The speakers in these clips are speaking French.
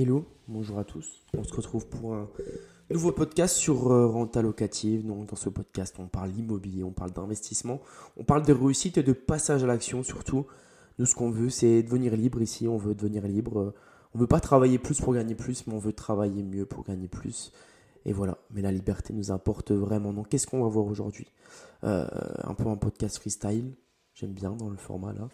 Hello, bonjour à tous. On se retrouve pour un nouveau podcast sur euh, renta locative. Donc, dans ce podcast, on parle immobilier, on parle d'investissement, on parle de réussite et de passage à l'action surtout. Nous, ce qu'on veut, c'est devenir libre ici. On veut devenir libre. On veut pas travailler plus pour gagner plus, mais on veut travailler mieux pour gagner plus. Et voilà, mais la liberté nous importe vraiment. Donc, qu'est-ce qu'on va voir aujourd'hui? Euh, Un peu un podcast freestyle. J'aime bien dans le format là.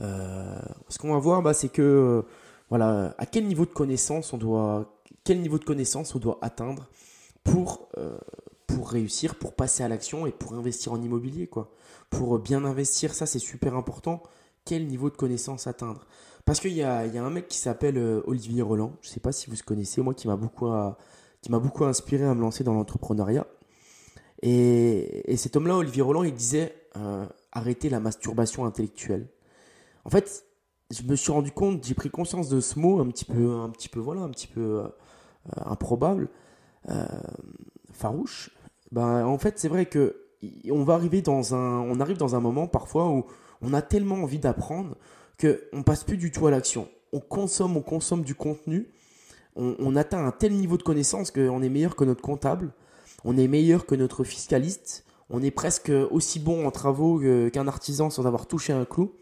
Euh, ce qu'on va voir, bah, c'est que voilà, à quel niveau de connaissance on doit, quel niveau de connaissance on doit atteindre pour, euh, pour réussir, pour passer à l'action et pour investir en immobilier, quoi. Pour bien investir, ça c'est super important. Quel niveau de connaissance atteindre? Parce qu'il y a, y a un mec qui s'appelle euh, Olivier Roland, je ne sais pas si vous connaissez, moi qui m'a beaucoup, qui m'a beaucoup inspiré à me lancer dans l'entrepreneuriat. Et, et, cet homme-là, Olivier Roland, il disait euh, arrêter la masturbation intellectuelle. En fait, je me suis rendu compte, j'ai pris conscience de ce mot un petit peu, un petit peu, voilà, un petit peu euh, improbable, euh, farouche. Ben, en fait, c'est vrai que on va arriver dans un, on arrive dans un moment parfois où on a tellement envie d'apprendre que on passe plus du tout à l'action. On consomme, on consomme du contenu. On, atteint un tel niveau de connaissance qu'on est meilleur que notre comptable, on est meilleur que notre fiscaliste, on est presque aussi bon en travaux qu'un artisan sans avoir touché un clou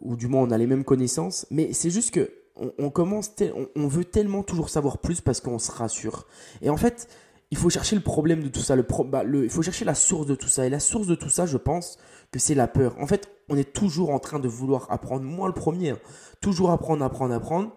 ou du moins on a les mêmes connaissances, mais c'est juste que on, commence, on, veut tellement toujours savoir plus parce qu'on se rassure. Et en fait, il faut chercher le problème de tout ça, bah, le, il faut chercher la source de tout ça. Et la source de tout ça, je pense que c'est la peur. En fait, on est toujours en train de vouloir apprendre, moi le premier, hein. toujours apprendre, apprendre, apprendre.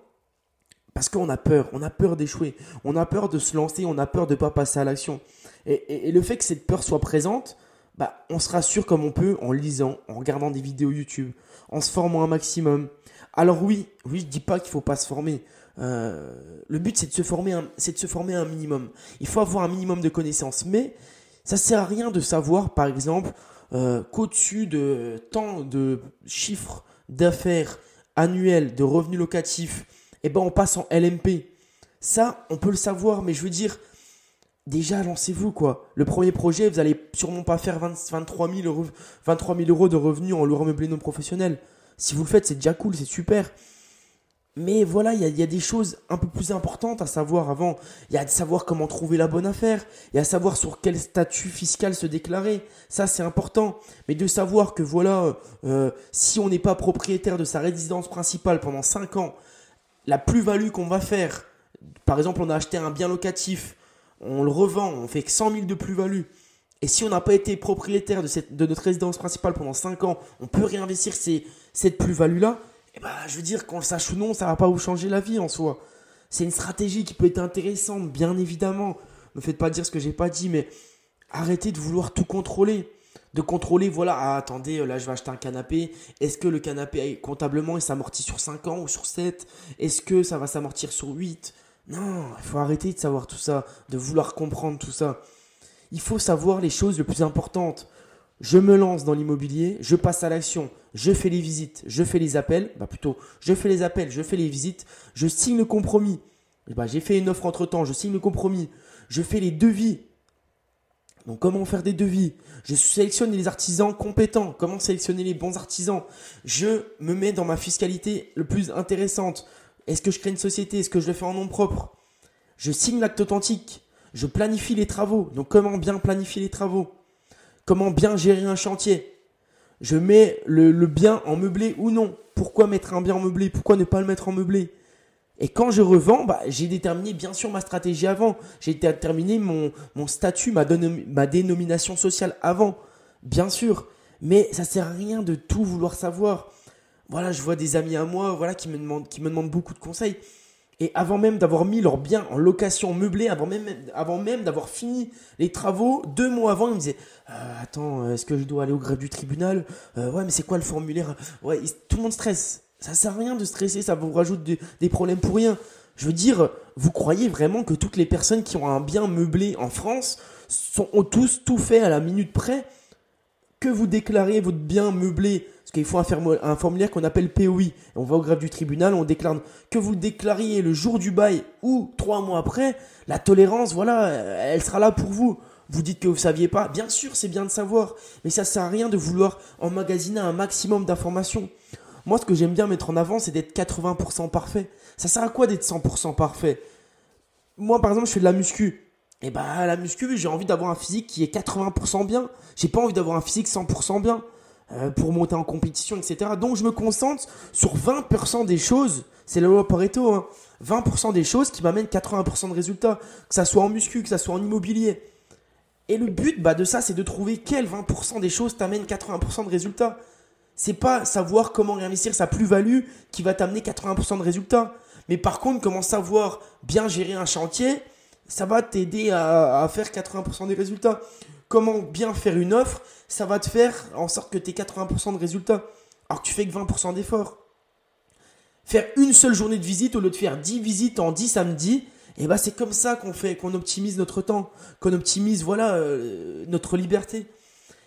Parce qu'on a peur, on a peur d'échouer, on a peur de se lancer, on a peur de ne pas passer à l'action. Et, le fait que cette peur soit présente, bah, on se rassure comme on peut en lisant, en regardant des vidéos YouTube, en se formant un maximum. Alors oui, oui, je dis pas qu'il faut pas se former. Euh, le but c'est de se former, c'est de se former un minimum. Il faut avoir un minimum de connaissances, mais ça sert à rien de savoir, par exemple, euh, qu'au-dessus de tant de chiffres d'affaires annuels de revenus locatifs, eh ben on passe en LMP. Ça, on peut le savoir, mais je veux dire, déjà lancez-vous quoi. Le premier projet, vous allez sûrement pas faire 23, 000 euros, 23 euros de revenus en louant meublé non professionnel. Si vous le faites, c'est déjà cool, c'est super. Mais voilà, il y a, des choses un peu plus importantes à savoir avant. Il y a de savoir comment trouver la bonne affaire. Il y a savoir sur quel statut fiscal se déclarer. Ça, c'est important. Mais de savoir que voilà, euh, si on n'est pas propriétaire de sa résidence principale pendant 5 ans, la plus-value qu'on va faire, par exemple, on a acheté un bien locatif, on le revend, on fait 100 000 de plus-value. Et si on n'a pas été propriétaire de, notre résidence principale pendant 5 ans, on peut réinvestir cette plus-value-là. Et eh ben, je veux dire, qu'on le sache ou non, ça va pas vous changer la vie en soi. C'est une stratégie qui peut être intéressante, bien évidemment. Ne faites pas dire ce que j'ai pas dit, mais arrêtez de vouloir tout contrôler. De contrôler, voilà, ah, attendez, là je vais acheter un canapé. Est-ce que le canapé, comptablement, il s'amortit sur 5 ans ou sur 7 Est-ce que ça va s'amortir sur 8 non, il faut arrêter de savoir tout ça, de vouloir comprendre tout ça. Il faut savoir les choses les plus importantes. Je me lance dans l'immobilier, je passe à l'action, je fais les visites, je fais les appels, bah plutôt, je fais les appels, je fais les visites, je signe le compromis. Bah, j'ai fait une offre entre temps, je signe le compromis, je fais les devis. Donc comment faire des devis? Je sélectionne les artisans compétents. Comment sélectionner les bons artisans? Je me mets dans ma fiscalité le plus intéressante. Est-ce que je crée une société? Est-ce que je le fais en nom propre? Je signe l'acte authentique. Je planifie les travaux. Donc comment bien planifier les travaux? Comment bien gérer un chantier? Je mets le, bien en meublé ou non? Pourquoi mettre un bien en meublé? Pourquoi ne pas le mettre en meublé? Et quand je revends, bah, j'ai déterminé bien sûr ma stratégie avant. J'ai déterminé mon, mon statut, ma, dénomination sociale avant. Bien sûr. Mais ça sert à rien de tout vouloir savoir voilà, je vois des amis à moi, voilà, qui me demandent, qui me demandent beaucoup de conseils. Et avant même d'avoir mis leur bien en location meublée, avant même, avant même d'avoir fini les travaux, deux mois avant, ils me disaient euh, Attends, est-ce que je dois aller au greffe du tribunal? Euh, Ouais, mais c'est quoi le formulaire? Ouais, tout le monde stresse. Ça sert à rien de stresser, ça vous rajoute des problèmes pour rien. Je veux dire, vous croyez vraiment que toutes les personnes qui ont un bien meublé en France sont, ont tous tout fait à la minute près? Que vous déclarez votre bien meublé parce qu'il faut un, formulaire qu'on appelle POI. On va au greffe du tribunal, on déclare que vous déclariez le jour du bail ou trois mois après, la tolérance, voilà, elle sera là pour vous. Vous dites que vous ne saviez pas. Bien sûr, c'est bien de savoir, mais ça sert à rien de vouloir emmagasiner un maximum d'informations. Moi, ce que j'aime bien mettre en avant, c'est d'être 80% parfait. Ça sert à quoi d'être 100% parfait? Moi, par exemple, je fais de la muscu. Et bah, la muscu, j'ai envie d'avoir un physique qui est 80% bien. J'ai pas envie d'avoir un physique 100% bien euh, pour monter en compétition, etc. Donc, je me concentre sur 20% des choses. C'est la loi Pareto. Hein. 20% des choses qui m'amènent 80% de résultats. Que ça soit en muscu, que ça soit en immobilier. Et le but bah, de ça, c'est de trouver quel 20% des choses t'amènent 80% de résultats. C'est pas savoir comment réinvestir sa plus-value qui va t'amener 80% de résultats. Mais par contre, comment savoir bien gérer un chantier, ça va t'aider à, faire 80% des résultats. Comment bien faire une offre, ça va te faire en sorte que tu aies 80% de résultats. Alors que tu fais que 20% d'efforts. Faire une seule journée de visite au lieu de faire 10 visites en 10 samedis, et eh ben c'est comme ça qu'on fait, qu'on optimise notre temps, qu'on optimise voilà euh, notre liberté.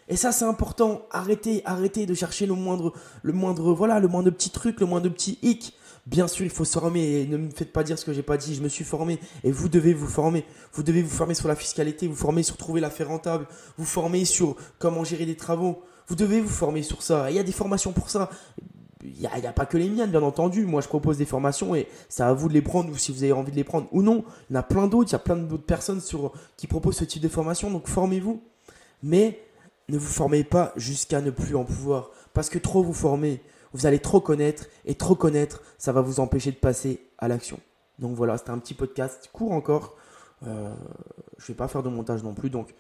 Et ça c'est important. Arrêtez, arrêtez de chercher le moindre, le moindre voilà, le moindre petit truc, le moindre petit hic. Bien sûr, il faut se former et ne me faites pas dire ce que j'ai pas dit. Je me suis formé et vous devez vous former. Vous devez vous former sur la fiscalité, vous former sur trouver l'affaire rentable, vous former sur comment gérer des travaux. Vous devez vous former sur ça. il y a des formations pour ça il n'y a, pas que les miennes, bien entendu. Moi, je propose des formations et c'est à vous de les prendre ou si vous avez envie de les prendre ou non. Il y en a plein d'autres. Il y a plein d'autres personnes sur, qui proposent ce type de formation. Donc, formez-vous. Mais ne vous formez pas jusqu'à ne plus en pouvoir. Parce que trop vous formez, vous allez trop connaître. Et trop connaître, ça va vous empêcher de passer à l'action. Donc voilà, c'était un petit podcast court encore. Euh, je ne vais pas faire de montage non plus. Donc,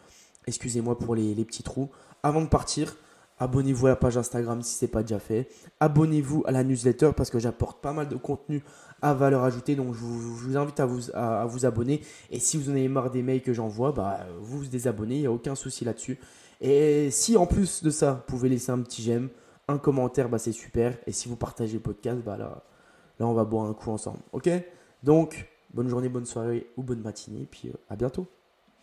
excusez-moi pour les petits trous. Avant de partir, Abonnez-vous à la page Instagram si ce n'est pas déjà fait. Abonnez-vous à la newsletter parce que j'apporte pas mal de contenu à valeur ajoutée. Donc je vous, invite à vous, abonner. Et si vous en avez marre des mails que j'envoie, bah, vous vous désabonnez. Il n'y a aucun souci là-dessus. Et si en plus de ça, vous pouvez laisser un petit j'aime, un commentaire, bah, c'est super. Et si vous partagez le podcast, bah, là, là on va boire un coup ensemble. Ok? Donc, bonne journée, bonne soirée ou bonne matinée. Puis euh, à bientôt.